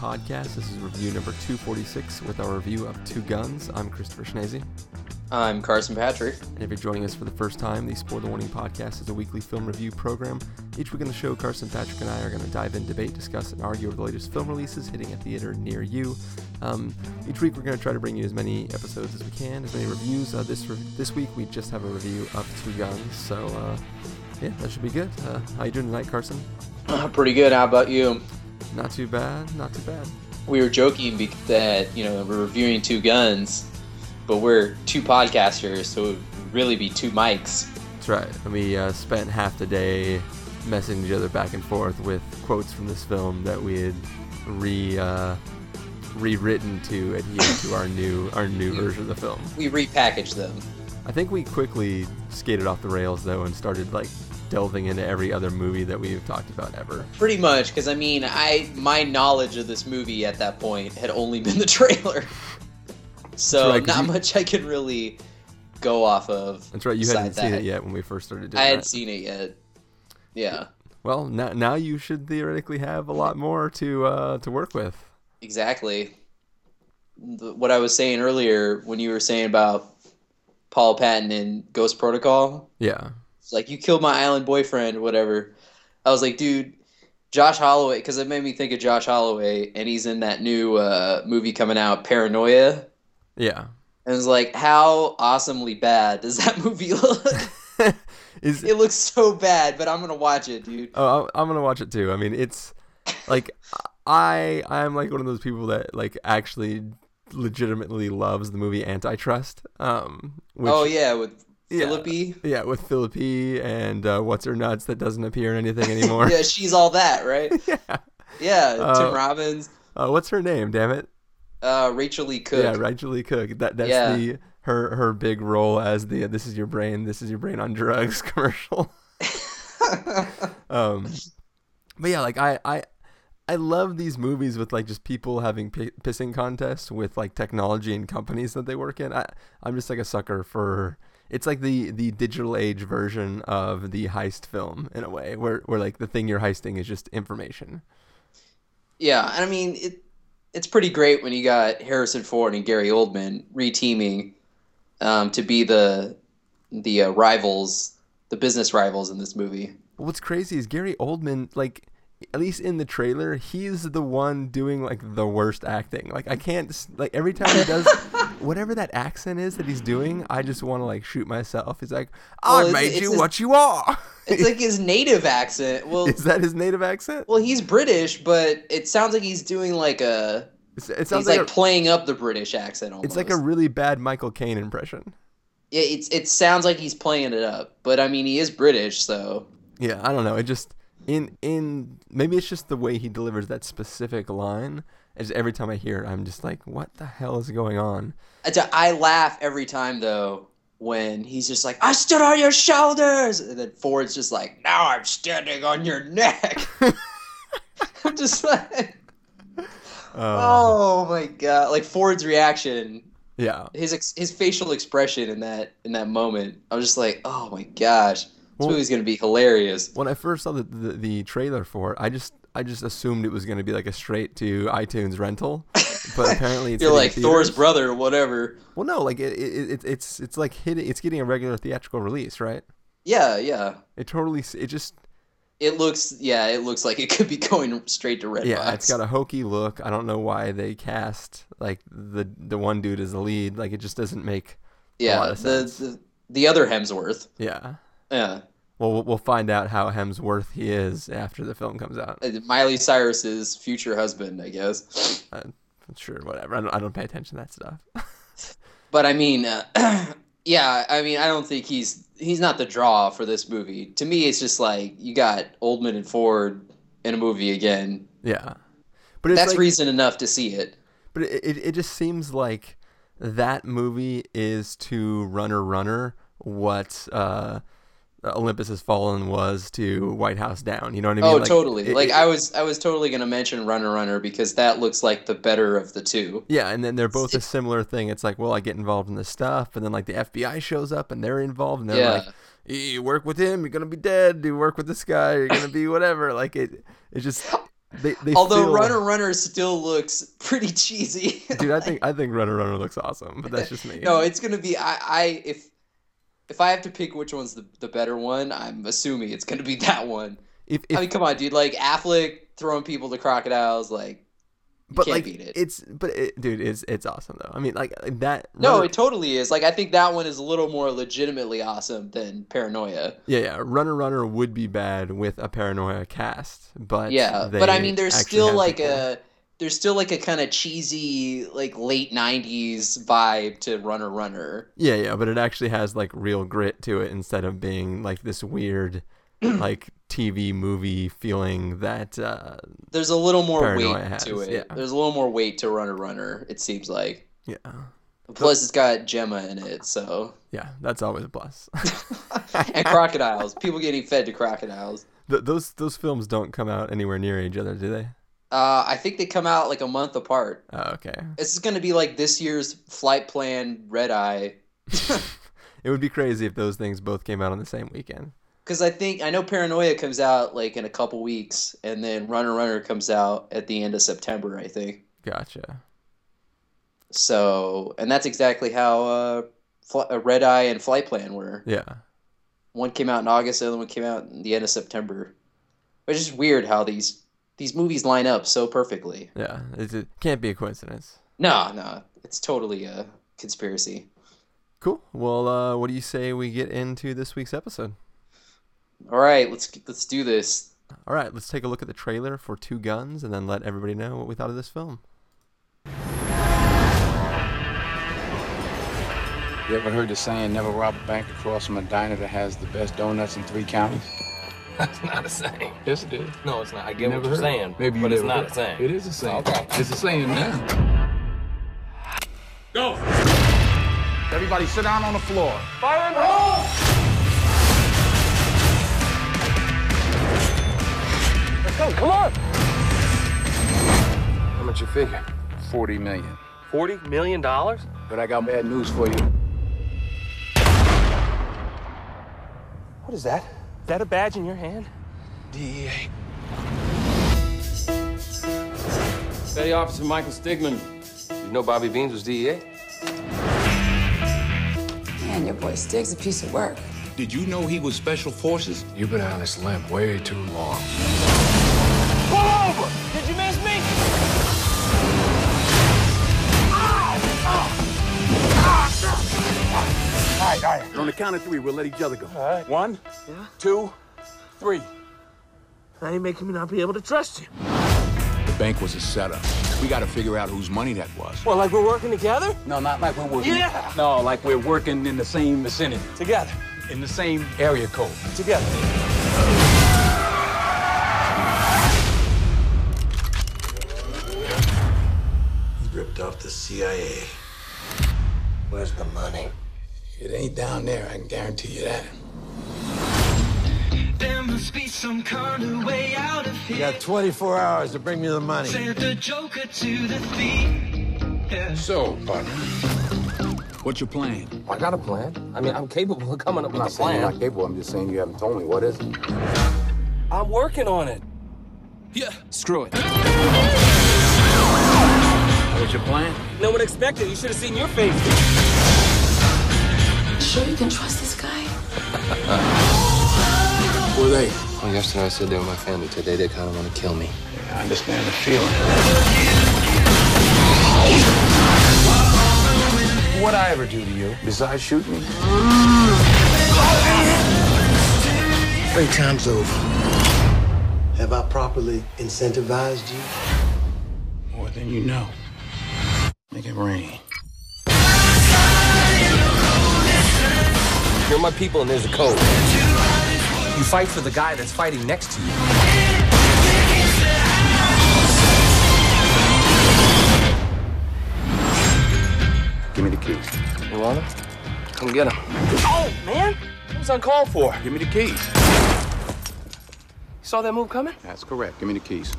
Podcast. This is review number 246 with our review of Two Guns. I'm Christopher Schnese. I'm Carson Patrick. And if you're joining us for the first time, the Spoiler Warning Podcast is a weekly film review program. Each week on the show, Carson, Patrick, and I are going to dive in, debate, discuss, and argue over the latest film releases hitting a theater near you. Um, each week, we're going to try to bring you as many episodes as we can, as many reviews. Uh, this re- this week, we just have a review of Two Guns, so uh, yeah, that should be good. Uh, how you doing tonight, Carson? Uh, pretty good. How about you? Not too bad. Not too bad. We were joking that you know we're reviewing two guns, but we're two podcasters, so it would really be two mics. That's right. And we uh, spent half the day messing each other back and forth with quotes from this film that we had re uh, rewritten to adhere to our new our new version of the film. We repackaged them. I think we quickly skated off the rails though and started like delving into every other movie that we've talked about ever. Pretty much, because I mean, I my knowledge of this movie at that point had only been the trailer, so right, not you- much I could really go off of. That's right. You hadn't seen that. it yet when we first started doing it. I hadn't that. seen it yet. Yeah, Well, now now you should theoretically have a lot more to uh, to work with. exactly. The- What I was saying earlier when you were saying about Paula Patton and Ghost Protocol, Yeah. It's like you killed my island boyfriend whatever. I was like, dude, Josh Holloway, because it made me think of Josh Holloway, and he's in that new uh, movie coming out, Paranoia. Yeah. And it's like, how awesomely bad does that movie look? Is it looks so bad, but I'm gonna watch it, dude. Oh, I'm- I'm gonna watch it too. I mean, it's like I I'm like one of those people that like actually legitimately loves the movie Antitrust. Um, which, oh yeah, with Yeah. Phillippe. yeah, with Phillippe and uh, what's her nuts that doesn't appear in anything anymore. yeah, she's all that, right? yeah. Yeah, Uh, Tim Robbins, Uh, what's her name? Damn it. uh, Rachael Leigh Cook. Yeah, Rachael Leigh Cook. That that's Yeah. the her her big role as the "This is your brain, this is your brain on drugs" commercial. um, but yeah, like I I I love these movies with like just people having p- pissing contests with like technology and companies that they work in. I I'm just like a sucker for. It's like the the digital age version of the heist film in a way, where where like the thing you're heisting is just information. Yeah, and I mean it. It's pretty great when you got Harrison Ford and Gary Oldman reteaming um, to be the the uh, rivals, the business rivals in this movie. What's crazy is Gary Oldman, like, at least in the trailer, he's the one doing like the worst acting. Like, I can't like every time he does whatever that accent is that he's doing, I just want to like shoot myself. He's like, I Well, made you his- what you are. It's like his native accent. Well, is that his native accent? well, he's British, but it sounds like he's doing like a. It He's sounds like, like, a, playing up the British accent. Almost. it's like a really bad Michael Caine impression. Yeah, it's it sounds like he's playing it up, but I mean he is British, so Yeah, I don't know. It just in in maybe it's just the way he delivers that specific line. It's every time I hear it, I'm just like, what the hell is going on? I, laugh every time though when he's just like, "I stood on your shoulders," and then Ford's just like, "Now I'm standing on your neck." I'm just like, Uh, oh my god! Like Ford's reaction, yeah. his ex- his facial expression in that in that moment, I was just like, oh my gosh, this Well- movie's gonna be hilarious. when I first saw the, the, the trailer for it, I just I just assumed it was going to be like a straight to iTunes rental, but apparently it's You're hitting like Thor's brother or whatever. Well, no, like it, it, it it's it's like hitting it's getting a regular theatrical release, right? Yeah, yeah. It totally it just It looks, yeah, it looks like it could be going straight to Redbox. yeah, it's got a hokey look. I don't know why they cast like the the one dude as the lead. Like it just doesn't make yeah. lot of The, sense. the the other Hemsworth. yeah. Yeah, Well, we'll- find out how Hemsworth he is after the film comes out. Uh, Miley Cyrus's future husband, I guess. Sure, whatever. I don't, I don't pay attention to that stuff. But I mean, uh, yeah, I mean, I don't think he's he's not the draw for this movie. To me, it's just like you got Oldman and Ford in a movie again. yeah, but it's That's like, reason enough to see it. But it, it, it just seems like that movie is to Runner Runner what uh, Olympus Has Fallen was to White House Down. You know what I mean? oh, Like, totally. it- like it- I was I was totally gonna mention Runner Runner because that looks like the better of the two. Yeah, and then they're both a similar thing. It's like, well, I get involved in this stuff, and then like the FBI shows up and they're involved, and they're Yeah. like, you work with him, you're gonna be dead. You work with this guy, you're gonna be whatever. Like it, it just They, they Although Runner Runner still looks pretty cheesy. dude, I think I think Runner Runner looks awesome, but that's just me. no, it's gonna be I, I if if I have to pick which one's the, the better one, I'm assuming it's gonna be that one. if, if I mean, come on, dude. Like Affleck throwing people to crocodiles, like but can't like beat it. it's but it, dude, it's it's awesome though. I mean, like that. no, Runner- it totally is. Like I think that one is a little more legitimately awesome than Paranoia. yeah, yeah. Runner Runner would be bad with a Paranoia cast, but Yeah, but I mean, there's still like people- a there's still like a kind of cheesy like late '90s vibe to Runner Runner. Yeah, yeah, but it actually has like real grit to it instead of being like this weird like TV movie feeling that uh There's a little more weight has, to it. yeah. There's a little more weight to Runner Runner. It seems like. yeah. Plus, it's got Gemma in it, so Yeah, that's always a plus. and crocodiles. People getting fed to crocodiles. Th- those those films don't come out anywhere near each other, do they? Uh, I think they come out like a month apart. Oh, okay. This is going to be like this year's flight plan Red Eye. It would be crazy if those things both came out on the same weekend. Because I think I know Paranoia comes out like in a couple weeks, and then Runner Runner comes out at the end of September, I think. Gotcha. So, and that's exactly how uh, uh, Red Eye and Flight Plan were. Yeah. One came out in August, the other one came out in the end of September. It's just weird how these these movies line up so perfectly. Yeah. It's, it can't be a coincidence. No, no, it's totally a conspiracy. Cool. Well, uh, what do you say we get into this week's episode? All right, let's let's do this. All right, let's take a look at the trailer for Two Guns and then let everybody know what we thought of this film. You ever heard the saying, never rob a bank across from a diner that has the best donuts in three counties? That's not a saying. Yes, it is. No, it's not. I get Never what you're heard? saying, Maybe you but it's not heard. a saying. It is a saying. Okay. It's a saying now. Go! Everybody sit down on the floor. Fire and the hole! Let's go. Come on. How much you figure? 40 million. Forty million dollars? But I got bad news for you. What is that? Is that a badge in your hand? DEA. Petty Officer Michael Stigman. You know Bobby Beans was DEA? Man, your boy Stig's a piece of work. Did you know he was special forces? You've been on this limb way too long. Right, all right. On the count of three, we'll let each other go. All right. One, two, three. That ain't making me not be able to trust you. The bank was a setup. We got to figure out whose money that was. Well, like we're working together? No, not like we're working. Yeah. No, like we're working in the same vicinity, Together. in the same area code. Together. He ripped off the CIA. Where's the money? It ain't down there, I can guarantee you that. There must be some kind of way out of here. You got 24 hours to bring me the money. Said the Joker to the thief. Yeah. So, partner, what's your plan? I got a plan. I mean, I'm capable of coming up with a saying you're plan. not capable. I'm just saying you haven't told me. What is it? I'm working on it. Yeah. Screw it. What's your plan? No one expected. You should have seen your face. Sure you can trust this guy? Who are they? Well, yesterday I said they were my family. Today they kind of want to kill me. I understand the feeling. What I ever do to you besides shoot me? Three times over. Have I properly incentivized you? More than you know. Make it rain. You're my people, and there's a code. You fight for the guy that's fighting next to you. Give me the keys. You want them? Come get them. Oh, man! That was uncalled for. Give me the keys. You saw that move coming? That's correct. Give me the keys.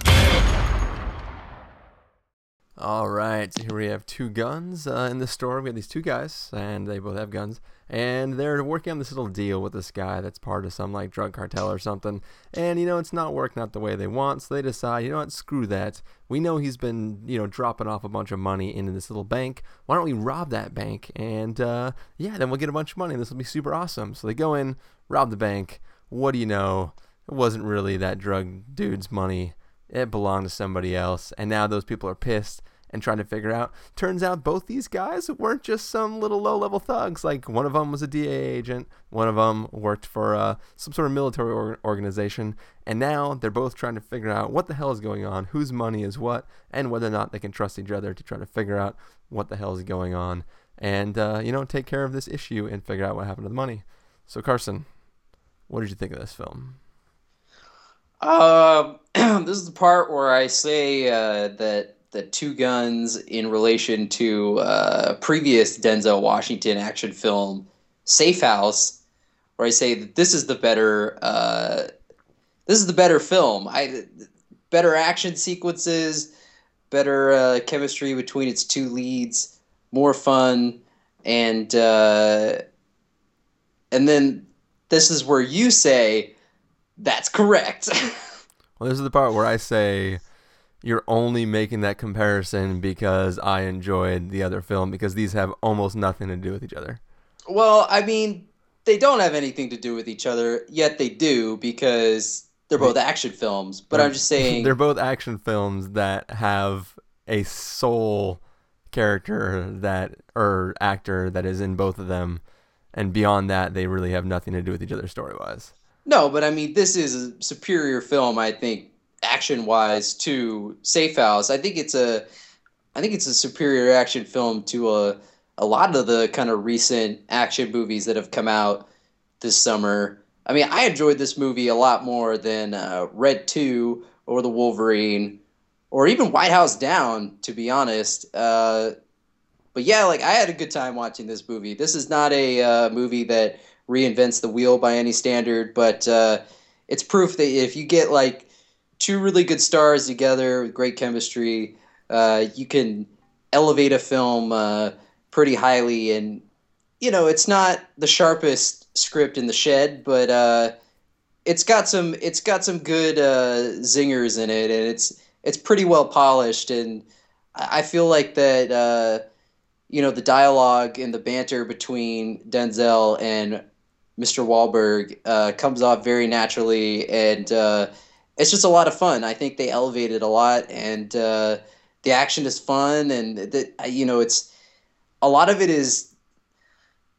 All right, so here we have two guns uh, in the store. We have these two guys, and they both have guns, and they're working on this little deal with this guy that's part of some like drug cartel or something. And you know, it's not working out the way they want, so they decide, you know what, screw that. We know he's been, you know, dropping off a bunch of money into this little bank. Why don't we rob that bank? And uh, yeah, then we'll get a bunch of money. This will be super awesome. So they go in, rob the bank. What do you know? It wasn't really that drug dude's money it belonged to somebody else, and now those people are pissed and trying to figure out. Turns out both these guys weren't just some little low level thugs. Like one of them was a DEA agent, one of them worked for uh, some sort of military or- organization, and now they're both trying to figure out what the hell is going on, whose money is what, and whether or not they can trust each other to try to figure out what the hell is going on, and uh, you know take care of this issue and figure out what happened to the money. So Carson, what did you think of this film? Um, this is the part where I say uh, that the two guns in relation to uh, previous Denzel Washington action film Safe House, where I say that this is the better uh, this is the better film. I better action sequences, better uh, chemistry between its two leads, more fun, and uh, and then this is where you say that's correct. well, this is the part where I say you're only making that comparison because I enjoyed the other film because these have almost nothing to do with each other. Well, I mean, they don't have anything to do with each other, yet they do because they're both action films. But I'm just saying they're both action films that have a sole character that or actor that is in both of them, and beyond that, they really have nothing to do with each other story wise. No, but I mean, this is a superior film, I think, action wise to Safe House. I think it's a, I think it's a superior action film to a, a lot of the kind of recent action movies that have come out this summer. I mean, I enjoyed this movie a lot more than uh, Red Two or The Wolverine, or even White House Down, to be honest. Uh, but yeah, like I had a good time watching this movie. This is not a uh, movie that reinvents the wheel by any standard, but uh, it's proof that if you get like two really good stars together with great chemistry, uh, you can elevate a film uh, pretty highly. And you know, it's not the sharpest script in the shed, but uh, it's got some it's got some good uh, zingers in it, and it's it's pretty well polished. And I feel like that. Uh, you know the dialogue and the banter between Denzel and Mr. Wahlberg uh, comes off very naturally, and uh, it's just a lot of fun. I think they elevated a lot, and uh, the action is fun, and the, you know it's a lot of it is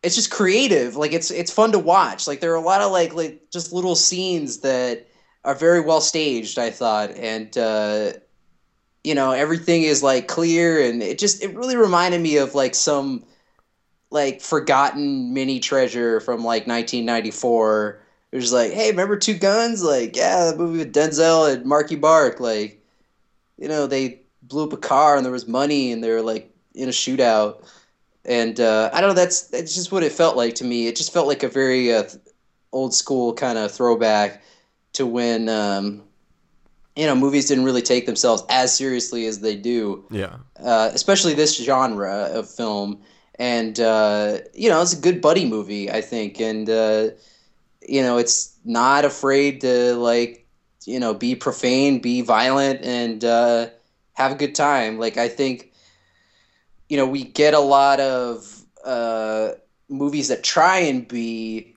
it's just creative. Like it's it's fun to watch. Like there are a lot of like like just little scenes that are very well staged. I thought, and uh, you know everything is like clear, and it just it really reminded me of like some like forgotten mini treasure from like 1994. It was like, hey, remember Two Guns? Like, yeah, the movie with Denzel and Marky Mark. Like, you know, they blew up a car and there was money and they were like in a shootout. And uh, I don't know. That's that's just what it felt like to me. It just felt like a very uh, old school kind of throwback to when um, you know movies didn't really take themselves as seriously as they do. Yeah. Uh, especially this genre of film and uh, you know it's a good buddy movie i think. And uh, you know it's not afraid to like you know be profane be violent and uh, have a good time. Like i think you know we get a lot of uh, movies that try and be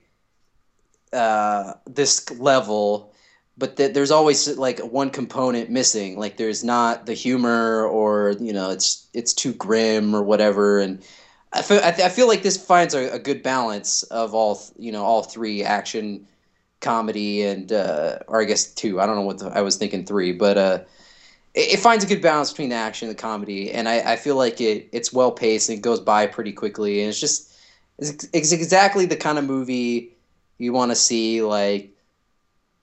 uh, this level but th- there's always like one component missing. Like there's not the humor or you know it's it's too grim or whatever. And I feel I, th- I feel like this finds a, a, good balance of all you know all three action, comedy, and uh, or I guess two. I don't know what the, I was thinking three, but uh, it, it, finds a good balance between the action and the comedy, and I, I feel like it it's well paced and it goes by pretty quickly, and it's just it's, it's exactly the kind of movie you want to see like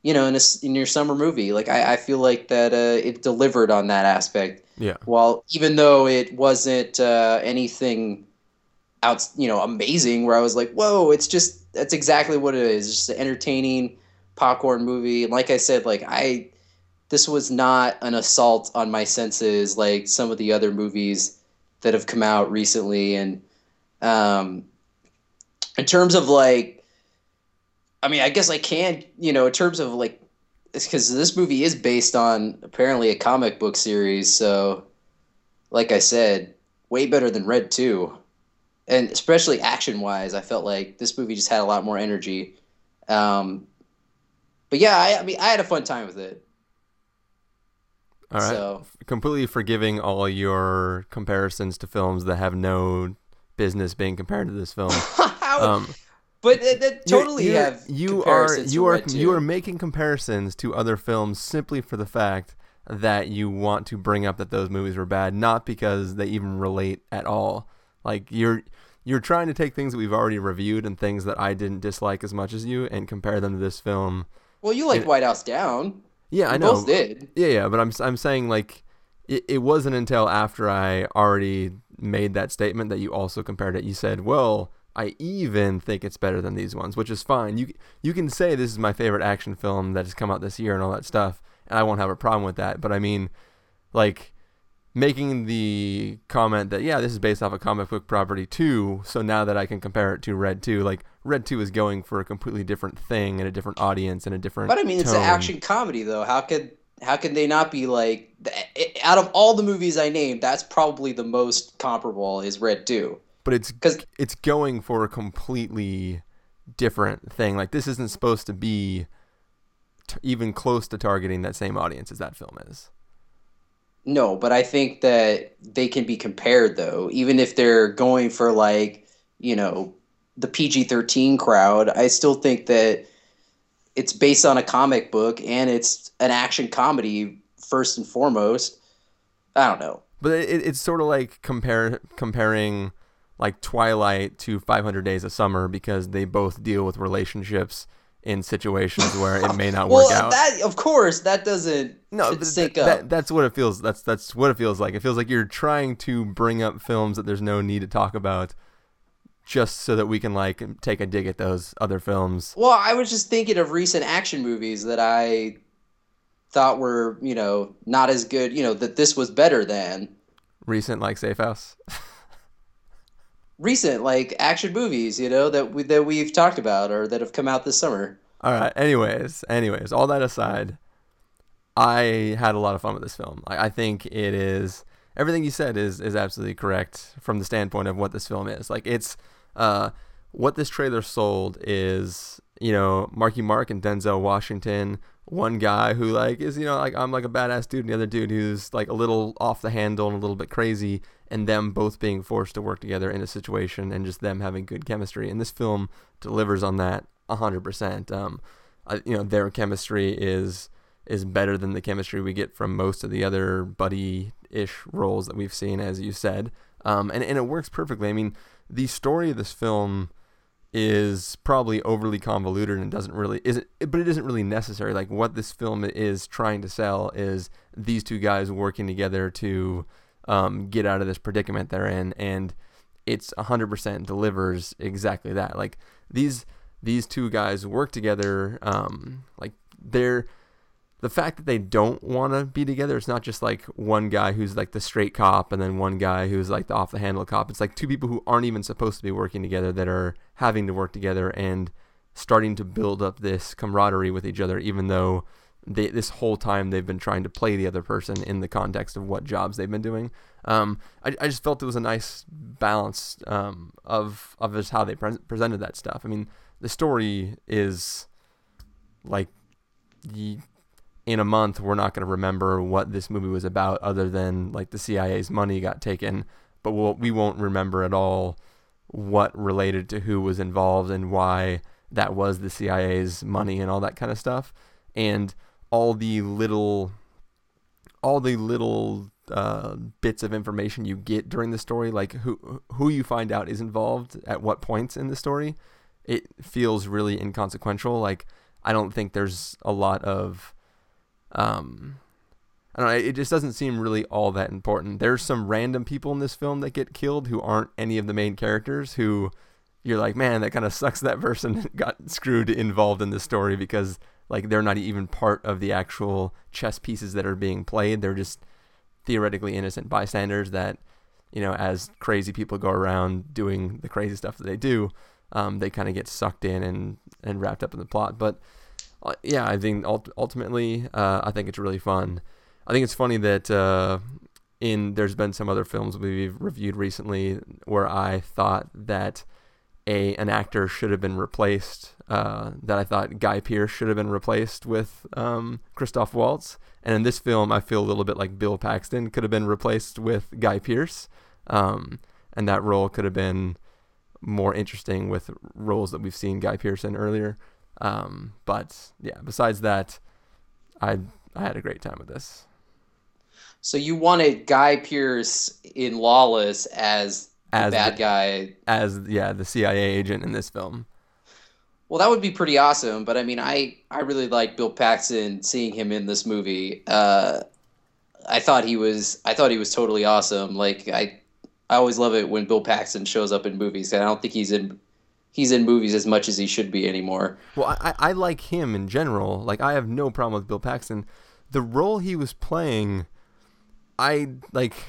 you know in a, in your summer movie. Like I, I feel like that uh, it delivered on that aspect. Yeah. While even though it wasn't uh, anything out, you know, amazing. Where I was like, whoa, it's just that's exactly what it is. Just an entertaining popcorn movie. And like I said, like I this was not an assault on my senses like some of the other movies that have come out recently. And um, in terms of like, I mean, I guess I can, you know, in terms of like, because this movie is based on apparently a comic book series. So, like I said, way better than Red 2. And especially action wise, I felt like this movie just had a lot more energy. Um, but yeah, I, I mean, I had a fun time with it. All right. So- Completely forgiving all your comparisons to films that have no business being compared to this film. um, But that, that totally you, have you are you are Red 2. you are making comparisons to other films simply for the fact that you want to bring up that those movies were bad, not because they even relate at all. Like you're you're trying to take things that we've already reviewed and things that I didn't dislike as much as you and compare them to this film. Well, you liked it- White House Down. Yeah, I know. both did. Yeah, yeah, but I'm I'm saying like it, it wasn't until after I already made that statement that you also compared it. You said, "Well, I even think it's better than these ones," which is fine. You you can say this is my favorite action film that has come out this year and all that stuff, and I won't have a problem with that. But I mean, like making the comment that yeah, this is based off a comic book property too. So now that I can compare it to Red Two, like Red Two is going for a completely different thing and a different audience and a different. But I mean, it's an action comedy, though. How could how could they not be like? th- eh, eh, Out of all the movies I named, that's probably the most comparable. Is Red Two? but it's because it's going for a completely different thing. Like this isn't supposed to be t- even close to targeting that same audience as that film is. No, but I think that they can be compared though, even if they're going for like you know the PG thirteen crowd. I still think that it's based on a comic book and it's an action comedy first and foremost. I don't know. But it, it's sort of like compare comparing like Twilight to 500 Days of Summer because they both deal with relationships in situations where it may not well, work out. Well, that of course that doesn't no, sync th- up. that, that's what it feels. That's that's what it feels like. It feels like you're trying to bring up films that there's no need to talk about, just so that we can like take a dig at those other films. Well, I was just thinking of recent action movies that I thought were, you know, not as good, you know, that this was better than Recent like Safe House. recent like action movies, you know, that we that we've talked about or that have come out this summer. All right. Anyways, anyways, all that aside, I had a lot of fun with this film. I, I think it is everything you said is is absolutely correct from the standpoint of what this film is. Like it's uh, what this trailer sold is you know Marky Mark and Denzel Washington. One guy who like is you know like I'm like a badass dude, and the other dude who's like a little off the handle and a little bit crazy, and them both being forced to work together in a situation and just them having good chemistry. And this film delivers on that hundred percent. Um, I, you know their chemistry is is better than the chemistry we get from most of the other buddy-ish roles that we've seen, as you said. Um, and and it works perfectly. I mean, the story of this film is probably overly convoluted and doesn't really isn't but it isn't really necessary like what this film is trying to sell is these two guys working together to um, get out of this predicament they're in and it's 100% delivers exactly that. Like these these two guys work together um, like they're the fact that they don't want to be together it's not just like one guy who's like the straight cop and then one guy who's like the off the handle cop. It's like two people who aren't even supposed to be working together that are having to work together and starting to build up this camaraderie with each other even though they, this whole time they've been trying to play the other person in the context of what jobs they've been doing. Um, I, I just felt it was a nice balance um, of of just how they pre- presented that stuff. I mean the story is like y- in a month we're not going to remember what this movie was about other than like the CIA's money got taken but we'll, we won't remember at all what related to who was involved and why that was the CIA's money and all that kind of stuff. And all the little all the little uh, bits of information you get during the story like who who you find out is involved at what points in the story it feels really inconsequential like I don't think there's a lot of um I don't know, it just doesn't seem really all that important. There's some random people in this film that get killed who aren't any of the main characters who you're like, man, that kind of sucks that person got screwed involved in this story because like they're not even part of the actual chess pieces that are being played. They're just theoretically innocent bystanders that, you know, as crazy people go around doing the crazy stuff that they do, um, they kind of get sucked in and, and wrapped up in the plot. But uh, yeah, I think ult- ultimately, uh, I think it's really fun. I think it's funny that uh, in there's been some other films we've reviewed recently where I thought that a an actor should have been replaced. Uh, that I thought Guy Pearce should have been replaced with um, Christoph Waltz, and in this film, I feel a little bit like Bill Paxton could have been replaced with Guy Pearce, um, and that role could have been more interesting with roles that we've seen Guy Pearce in earlier. Um, but yeah, besides that, I I had a great time with this. So you wanted Guy Pearce in Lawless as the As bad the- guy. As yeah, the CIA agent in this film. Well, that would be pretty awesome. But I mean, I I really like Bill Paxton. Seeing him in this movie, uh, I thought he was I thought he was totally awesome. Like I I always love it when Bill Paxton shows up in movies. And I don't think he's in he's in movies as much as he should be anymore. Well, I, I like him in general. Like I have no problem with Bill Paxton. The role he was playing, I like.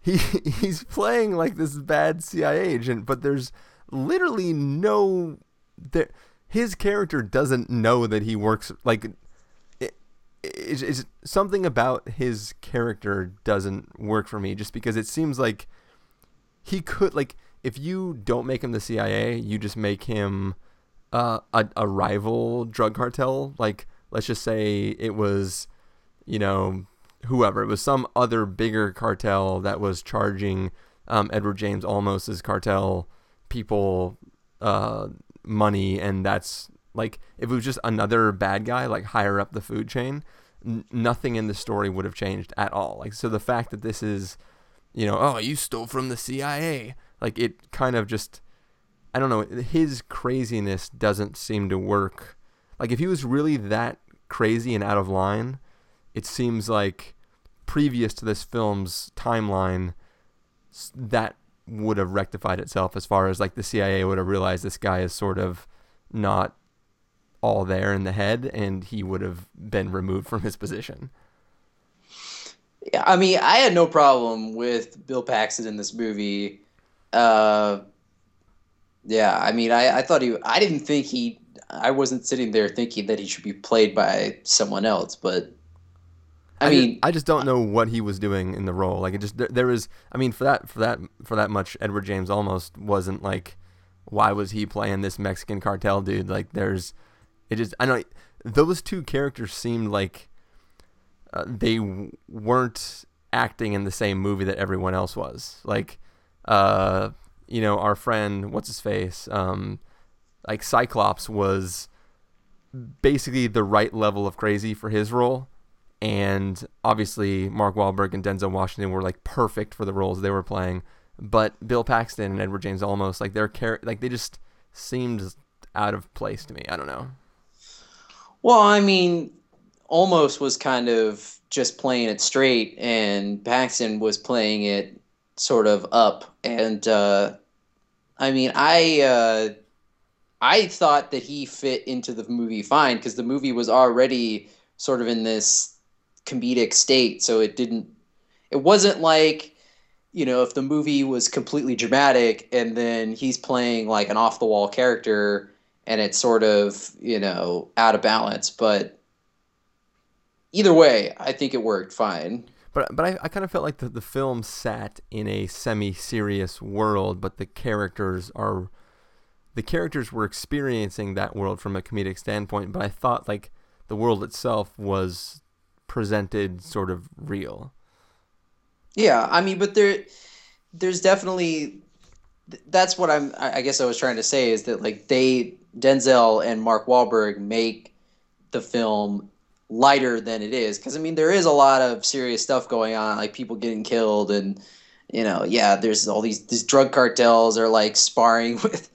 He he's playing like this bad CIA agent, but there's literally no there. His character doesn't know that he works like. It, it's, it's something about his character doesn't work for me just because it seems like he could like if you don't make him the CIA, you just make him uh, a a rival drug cartel. Like let's just say it was, you know, whoever it was, some other bigger cartel that was charging um, Edward James Olmos's cartel people uh, money, and that's like if it was just another bad guy like higher up the food chain, n- nothing in the story would have changed at all. Like so, the fact that this is you know, oh, you stole from the CIA. Like it kind of just, I don't know, his craziness doesn't seem to work. Like if he was really that crazy and out of line, it seems like previous to this film's timeline, that would have rectified itself as far as like the CIA would have realized this guy is sort of not all there in the head and he would have been removed from his position. Yeah, I mean, I had no problem with Bill Paxton in this movie. Uh, yeah, I mean, I, I thought he, I didn't think he, I wasn't sitting there thinking that he should be played by someone else, but I, ju- mean, I just don't know what he was doing in the role. Like it just there, there was. I mean, for that for that for that much, Edward James Olmos wasn't like, why was he playing this Mexican cartel dude? Like there's, it just I know those two characters seemed like uh, they w- weren't acting in the same movie that everyone else was. Like, uh, you know, our friend, what's his face, um, like Cyclops was basically the right level of crazy for his role. And obviously, Mark Wahlberg and Denzel Washington were like perfect for the roles they were playing. But Bill Paxton and Edward James Olmos like their char- like they just seemed out of place to me. I don't know. well, I mean, Olmos was kind of just playing it straight, and Paxton was playing it sort of up. And uh, I mean, I uh, I thought that he fit into the movie fine because the movie was already sort of in this comedic state, so it didn't. It wasn't like you know if the movie was completely dramatic and then he's playing like an off the wall character and it's sort of you know out of balance, but either way, I think it worked fine. But but I, I kind of felt like the, the film sat in a semi serious world, but the characters are the characters were experiencing that world from a comedic standpoint. But I thought like the world itself was presented sort of real. Yeah, I mean, but there, there's definitely that's what I'm. I guess I was trying to say is that like they Denzel and Mark Wahlberg make the film lighter than it is because I mean there is a lot of serious stuff going on, like people getting killed and you know yeah, there's all these these drug cartels are like sparring with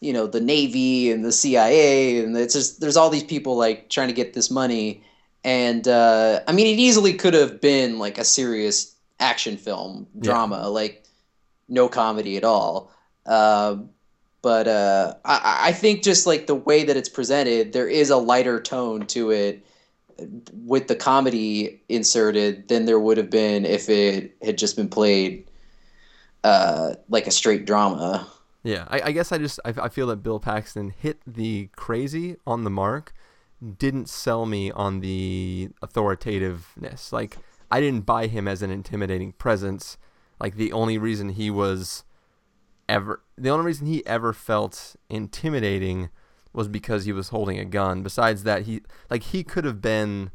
you know the Navy and the CIA and it's just there's all these people like trying to get this money and uh, I mean it easily could have been like a serious action film drama like no comedy at all. Uh, but uh, I, I think just like the way that it's presented, there is a lighter tone to it with the comedy inserted than there would have been if it had just been played uh, like a straight drama. Yeah, I, I guess I just I, I feel that Bill Paxton hit the crazy on the mark, didn't sell me on the authoritativeness. Like I didn't buy him as an intimidating presence. Like the only reason he was ever the only reason he ever felt intimidating was because he was holding a gun. Besides that, he like he could have been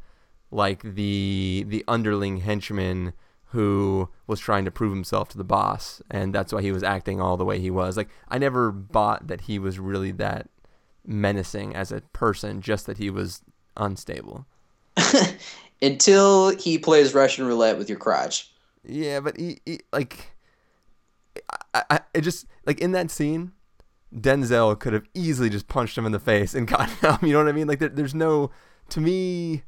like the the underling henchman who was trying to prove himself to the boss, and that's why he was acting all the way he was. Like I never bought that he was really that menacing as a person, just that he was unstable. Until he plays Russian roulette with your crotch. Yeah, but he, he like I, I it just like in that scene, Denzel could have easily just punched him in the face and gotten him. You know what I mean? Like there, there's no to me.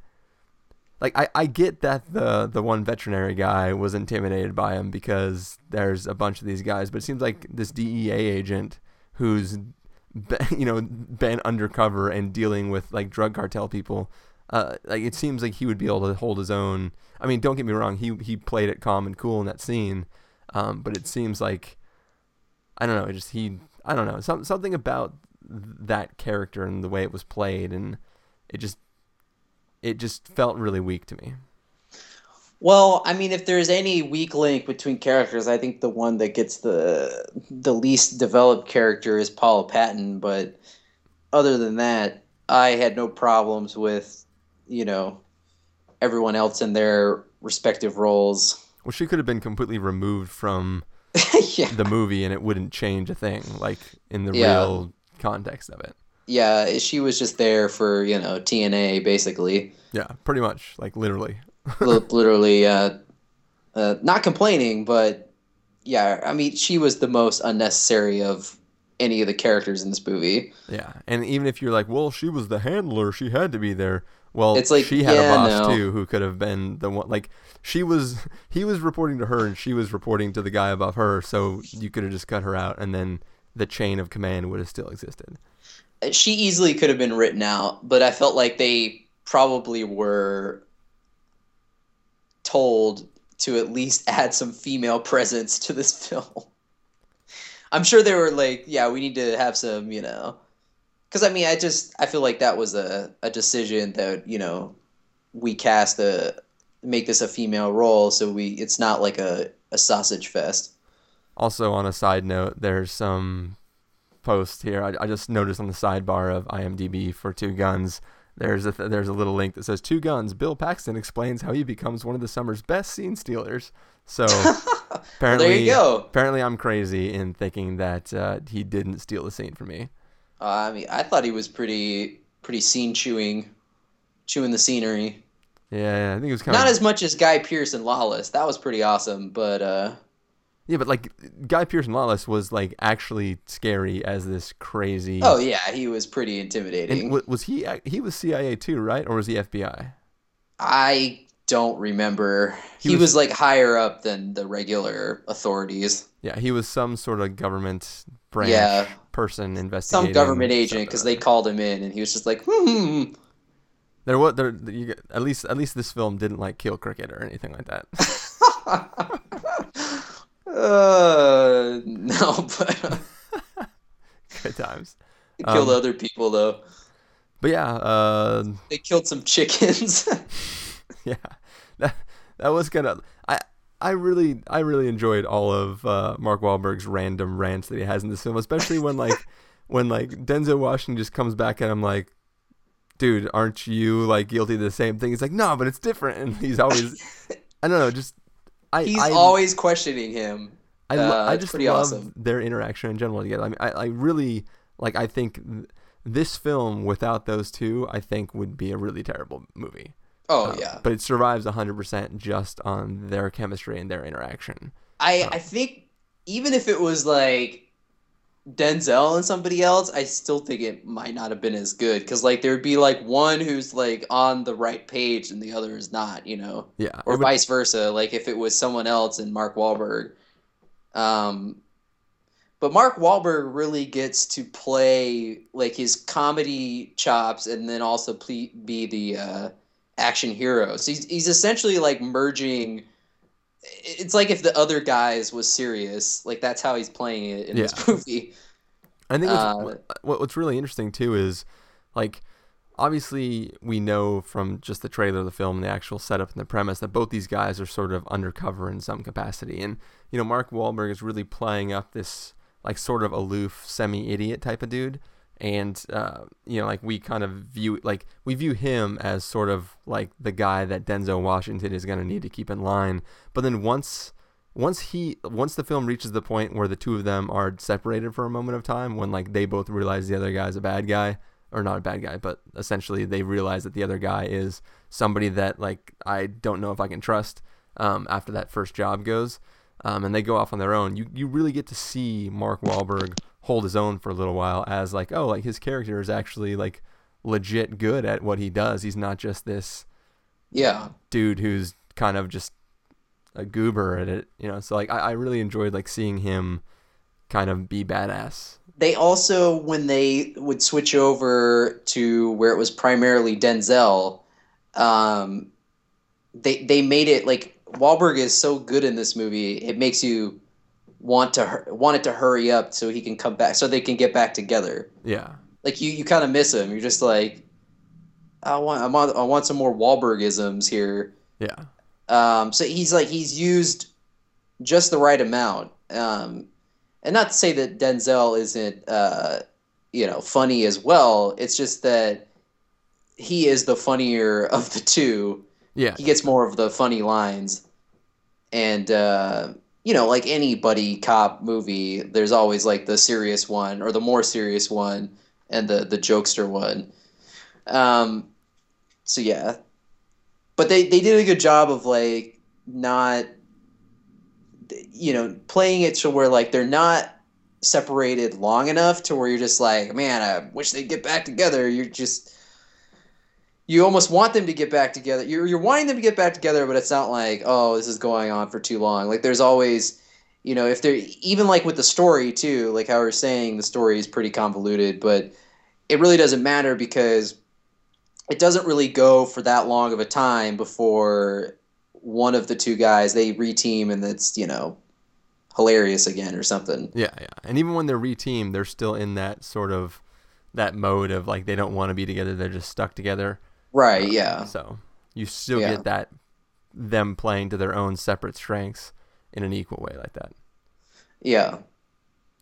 Like I, I get that the the one veterinary guy was intimidated by him because there's a bunch of these guys, but it seems like this DEA agent who's you know been undercover and dealing with like drug cartel people. Uh, like it seems like he would be able to hold his own. I mean, don't get me wrong, he he played it calm and cool in that scene, um, but it seems like I don't know, it just he I don't know, some something about that character and the way it was played, and it just it just felt really weak to me. Well, I mean, if there's any weak link between characters, I think the one that gets the the least developed character is Paula Patton. But other than that, I had no problems with, you know, everyone else in their respective roles. Well, she could have been completely removed from yeah. the movie, and it wouldn't change a thing, like in the Yeah. real context of it. Yeah, she was just there for you know TNA basically. Yeah, pretty much, like literally. Li- literally uh, uh, not complaining but yeah i mean she was the most unnecessary of any of the characters in this movie Yeah, and even if you're like, well, she was the handler, she had to be there. Well, It's like, she had yeah, a boss no. too, who could have been the one. Like she was, he was reporting to her, and she was reporting to the guy above her. So you could have just cut her out, and then the chain of command would have still existed. she easily could have been written out but i felt like they probably were told to at least add some female presence to this film i'm sure they were like yeah we need to have some you know because i mean i just i feel like that was a, a decision that you know we cast a make this a female role so we it's not like a, a sausage fest Also, on a side note, there's some post here. I, I just noticed on the sidebar of IMDb for Two Guns. There's a th- there's a little link that says Two Guns. Bill Paxton explains how he becomes one of the summer's best scene stealers. So apparently, you go. apparently, I'm crazy in thinking that uh, he didn't steal the scene from me. uh, i mean i thought he was pretty pretty scene chewing chewing the scenery Yeah, I think it was kind of not of as much as guy Pearce and lawless that was pretty awesome but uh yeah, but like Guy Pearce and Lawless was like actually scary as this crazy. oh yeah he was pretty intimidating and wa- was he he was CIA too, right? Or was he FBI? i don't remember He he, was- was, like higher up than the regular authorities Yeah, he was some sort of government branch Yeah. person investigating some government agent because they called him in and he was just like hmm there was there you, at least at least this film didn't like kill cricket or anything like that. uh no but Good times. they killed Um, other people though But yeah, uh, they killed some chickens yeah, that that was kind of I. I really, I really enjoyed all of uh, Mark Wahlberg's random rants that he has in this film, especially when like, when like Denzel Washington just comes back and I'm like, dude, aren't you like guilty of the same thing? He's like, no, but it's different, and he's always, I don't know, just I, he's I, always questioning him I, Uh, I just love awesome. their interaction in general together. I mean, I, I really like. I think th- this film without those two, I think would be a really terrible movie. oh Um, yeah but it survives 100% just on their chemistry and their interaction. I I think even if it was like Denzel and somebody else, I still think it might not have been as good because like there'd be like one who's like on the right page and the other is not, you know, Yeah, or would- vice versa. Like if it was someone else and Mark Wahlberg, um, but Mark Wahlberg really gets to play like his comedy chops and then also ple- be the uh, action hero. So he's he's essentially like merging. It's like if the other guys was serious, like that's how he's playing it in Yeah. this movie. I think Uh, what's, what, what's really interesting too is like obviously we know from just the trailer of the film and the actual setup and the premise that both these guys are sort of undercover in some capacity and you know Mark Wahlberg is really playing up this like sort of aloof semi-idiot type of dude and uh, you know like we kind of view like we view him as sort of like the guy that Denzel Washington is going to need to keep in line. But then once once he once the film reaches the point where the two of them are separated for a moment of time when like they both realize the other guy's a bad guy or not a bad guy but essentially they realize that the other guy is somebody that like I don't know if I can trust um, after that first job goes um, and they go off on their own. You you really get to see Mark Wahlberg hold his own for a little while as like oh like his character is actually like legit good at what he does he's not just this Yeah, dude who's kind of just a goober at it, you know. So like I, I really enjoyed like seeing him kind of be badass. they also when they would switch over to where it was primarily Denzel, um, they they made it like Wahlberg is so good in this movie. It makes you want to want it to hurry up so he can come back so they can get back together. Yeah. Like you you kind of miss him. You're just like I want I want I want some more Wahlbergisms here. Yeah. Um, so he's like he's used just the right amount. Um, and not to say that Denzel isn't uh, you know funny as well. It's just that he is the funnier of the two. Yeah. He gets more of the funny lines, and uh, you know, like any buddy cop movie, there's always like the serious one or the more serious one and the the jokester one. Um, so yeah, but they they did a good job of like not you know playing it to where like they're not separated long enough to where you're just like man i wish they'd get back together you're just you almost want them to get back together you're, you're wanting them to get back together but it's not like oh this is going on for too long like there's always you know if they're even like with the story too like how we are saying the story is pretty convoluted but it really doesn't matter because it doesn't really go for that long of a time before one of the two guys they reteam and it's you know hilarious again or something Yeah, yeah. And even when they're reteamed, they're still in that sort of that mode of like they don't want to be together, they're just stuck together. Right yeah So you still Yeah. get that them playing to their own separate strengths in an equal way like that. yeah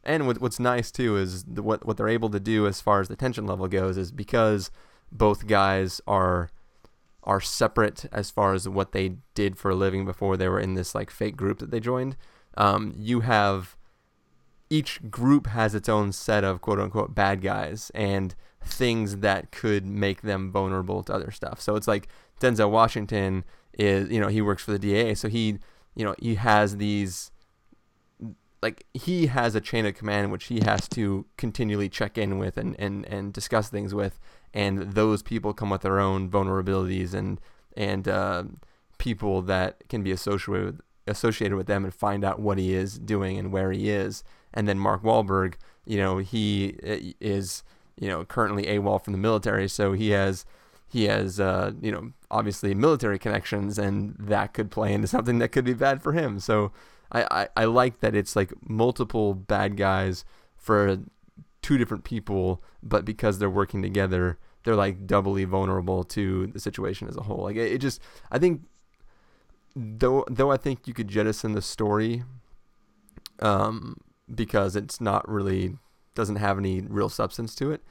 And what, what's nice too is the, what what they're able to do as far as the tension level goes is because both guys are are separate as far as what they did for a living before they were in this like fake group that they joined. Um, you have each group has its own set of quote unquote bad guys and things that could make them vulnerable to other stuff. So it's like Denzel Washington is, you know, he works for the DA, so he, you know, he has these like he has a chain of command which he has to continually check in with and, and, and discuss things with and those people come with their own vulnerabilities and and uh, people that can be associated with, associated with them and find out what he is doing and where he is and then Mark Wahlberg you know he uh, is you know currently AWOL from the military so he has he has uh, you know obviously military connections and that could play into something that could be bad for him so I, I, I like that it's like multiple bad guys for two different people, but because they're working together, they're like doubly vulnerable to the situation as a whole. Like it, it just, I think, though though I think you could jettison the story, um, because it's not really doesn't have any real substance to it.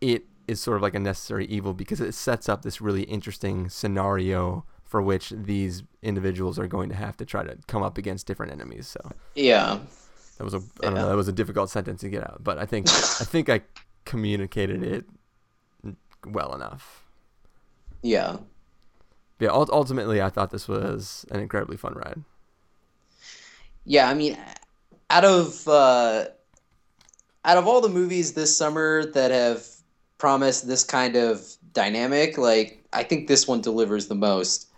It is sort of like a necessary evil because it sets up this really interesting scenario for which these individuals are going to have to try to come up against different enemies. So yeah that was a I don't know that was a difficult sentence to get out, but I think I think I communicated it well enough. yeah Yeah, ultimately I thought this was an incredibly fun ride. yeah i mean out of uh out of all the movies this summer that have promised this kind of dynamic like i think this one delivers the most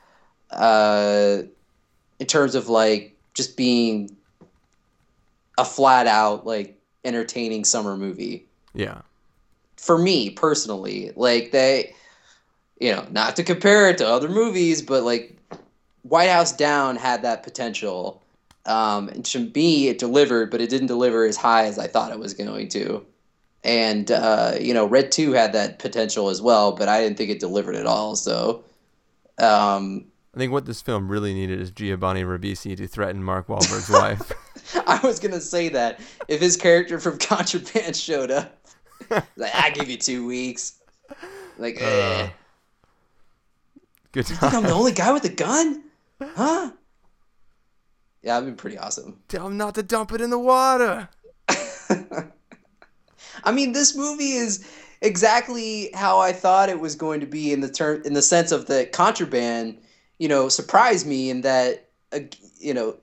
uh in terms of like just being a flat out like entertaining summer movie. Yeah. For me personally, like they, you know, not to compare it to other movies, but like White House Down had that potential. Um, and to me, it delivered, but it didn't deliver as high as I thought it was going to. And uh, you know, Red Two had that potential as well, but I didn't think it delivered at all. So, um, I think what this film really needed is Giovanni Ribisi to threaten Mark Wahlberg's wife. I was gonna say that if his character from Contraband showed up, like I give you two weeks. Like, eh. Uh, good you think I'm the only guy with a gun? Huh? Yeah, that'd be pretty awesome. Tell him not to dump it in the water. I mean, this movie is exactly how I thought it was going to be in the term, in the sense of the contraband. You know, surprised me in that, uh, you know,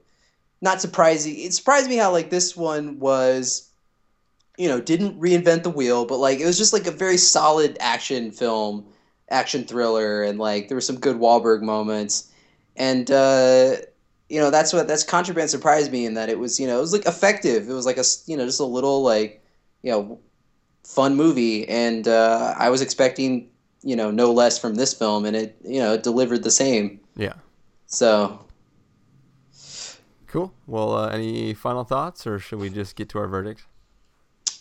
not surprising. It surprised me how like this one was, you know, didn't reinvent the wheel, but like it was just like a very solid action film, action thriller, and like there were some good Wahlberg moments, and uh, you know that's what that's contraband surprised me in that it was you know it was like effective. It was like a you know just a little like you know fun movie, and uh, I was expecting you know no less from this film, and it you know it delivered the same. Yeah. So Cool. Well, uh, any final thoughts, or should we just get to our verdict?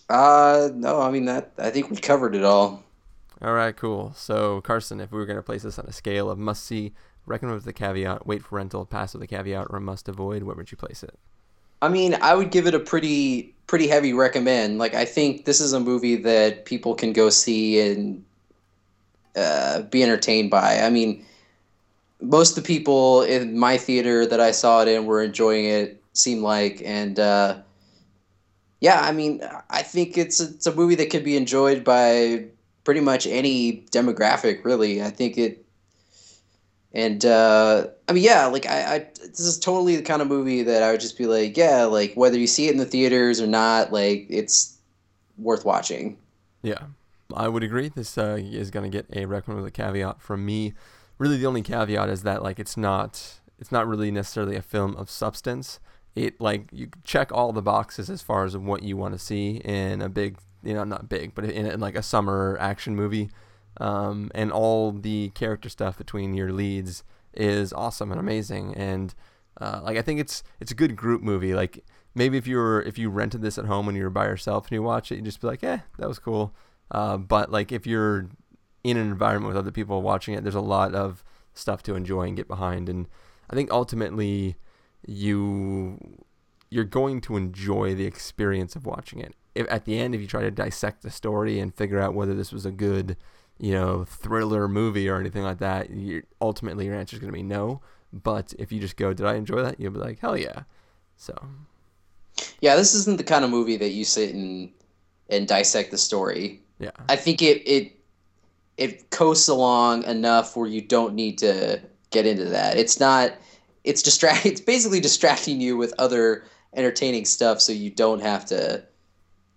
uh no, I mean that I think we covered it all. All right, cool. So, Carson, if we were going to place this on a scale of must see, recommend with the caveat, wait for rental, pass with the caveat, or must avoid, where would you place it? I mean, I would give it a pretty pretty heavy recommend. Like, I think this is a movie that people can go see and uh, be entertained by. I mean, most of the people in my theater that I saw it in were enjoying it. Seemed like, and uh, yeah, I mean, I think it's it's a movie that could be enjoyed by pretty much any demographic. Really, I think it and uh, I mean, yeah, like I, I, this is totally the kind of movie that I would just be like, yeah, like whether you see it in the theaters or not, like it's worth watching. Yeah, I would agree. This uh, is going to get a recommend with a caveat from me. Really, the only caveat is that like it's not it's not really necessarily a film of substance. It like you check all the boxes as far as what you want to see in a big, you know, not big, but in, in like a summer action movie. Um, and all the character stuff between your leads is awesome and amazing. And uh, like I think it's it's a good group movie. Like maybe if you were if you rented this at home when you were by yourself and you watch it, you'd just be like, eh, that was cool. Uh, but like if you're in an environment with other people watching it, there's a lot of stuff to enjoy and get behind. And I think ultimately you you're going to enjoy the experience of watching it. If at the end, if you try to dissect the story and figure out whether this was a good, you know, thriller movie or anything like that, you ultimately your answer is going to be no. But if you just go, did I enjoy that? You'll be like, hell yeah. So Yeah, this isn't the kind of movie that you sit and and dissect the story. yeah, I think it it it coasts along enough where you don't need to get into that. It's not. It's distract. It's basically distracting you with other entertaining stuff, so you don't have to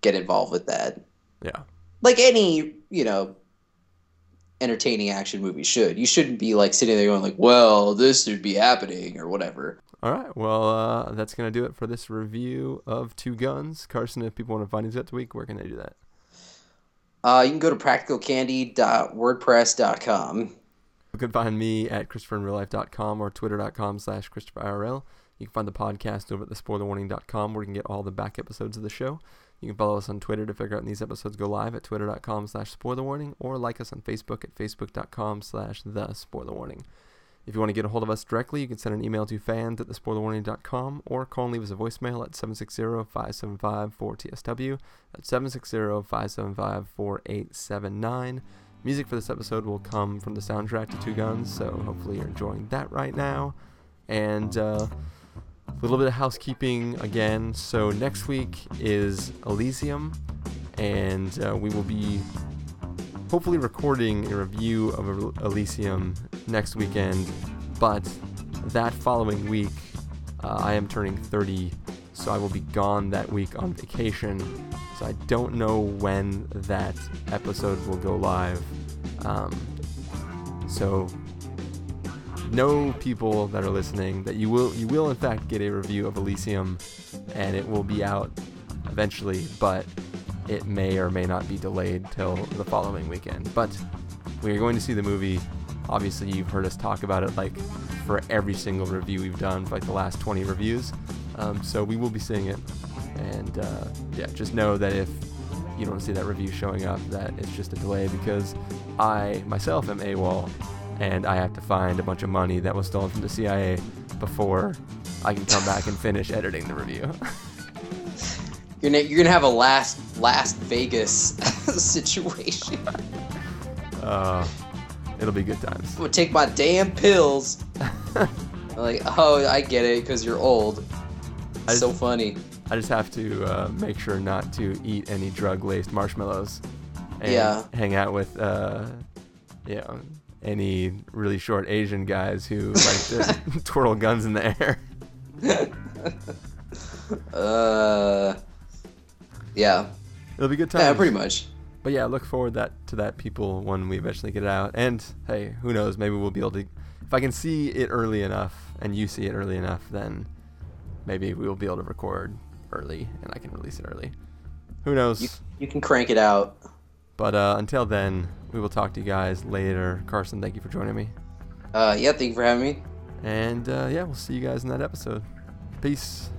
get involved with that. yeah. Like any you know entertaining action movie should. You shouldn't be like sitting there going like, "Well, this should be happening" or whatever. All right. Well, uh, that's going to do it for this review of Two Guns. Carson, if people want to find you this week, where can they do that? Uh, you can go to practicalcandy.wordpress.com. You can find me at ChristopherInRealLife.com or Twitter.com slash ChristopherIRL. You can find the podcast over at thespoilerwarning.com where you can get all the back episodes of the show. You can follow us on Twitter to figure out when these episodes go live at twitter.com slash spoilerwarning or like us on Facebook at facebook.com slash the spoilerwarning. If you want to get a hold of us directly, you can send an email to fans at thespoilerwarning.com or call and leave us a voicemail at 760-575-4TSW. That's 760-575-4879. Music for this episode will come from the soundtrack to Two Guns, so hopefully you're enjoying that right now. And uh, a little bit of housekeeping again. So next week is Elysium, and uh, we will be hopefully recording a review of Elysium next weekend. But that following week, uh, I am turning 30, so I will be gone that week on vacation. So I don't know when that episode will go live. Um, so know people that are listening that you will you will in fact get a review of Elysium, and it will be out eventually, but it may or may not be delayed till the following weekend. But we are going to see the movie. Obviously, you've heard us talk about it like for every single review we've done for like the last 20 reviews. Um, so we will be seeing it, and uh, yeah, just know that if you don't see that review showing up, that it's just a delay because I myself am AWOL, and I have to find a bunch of money that was stolen from the CIA before I can come back and finish editing the review. You're gonna, you're gonna have a last Las Vegas situation. Uh, it'll be good times. I'm gonna take my damn pills. like, oh, I get it, because you're old. I so just- funny. I just have to uh, make sure not to eat any drug-laced marshmallows. And Yeah. Hang out with, uh, know, any really short Asian guys who like to twirl guns in the air. Uh, yeah. It'll be good time. Yeah, pretty much. But yeah, look forward that to that people when we eventually get it out. And hey, who knows? Maybe we'll be able to. If I can see it early enough and you see it early enough, then maybe we will be able to record early and I can release it early. Who knows? You, you can crank it out. But uh, until then, we will talk to you guys later. Carson, thank you for joining me. Uh, yeah, thank you for having me. And uh, yeah, we'll see you guys in that episode. Peace.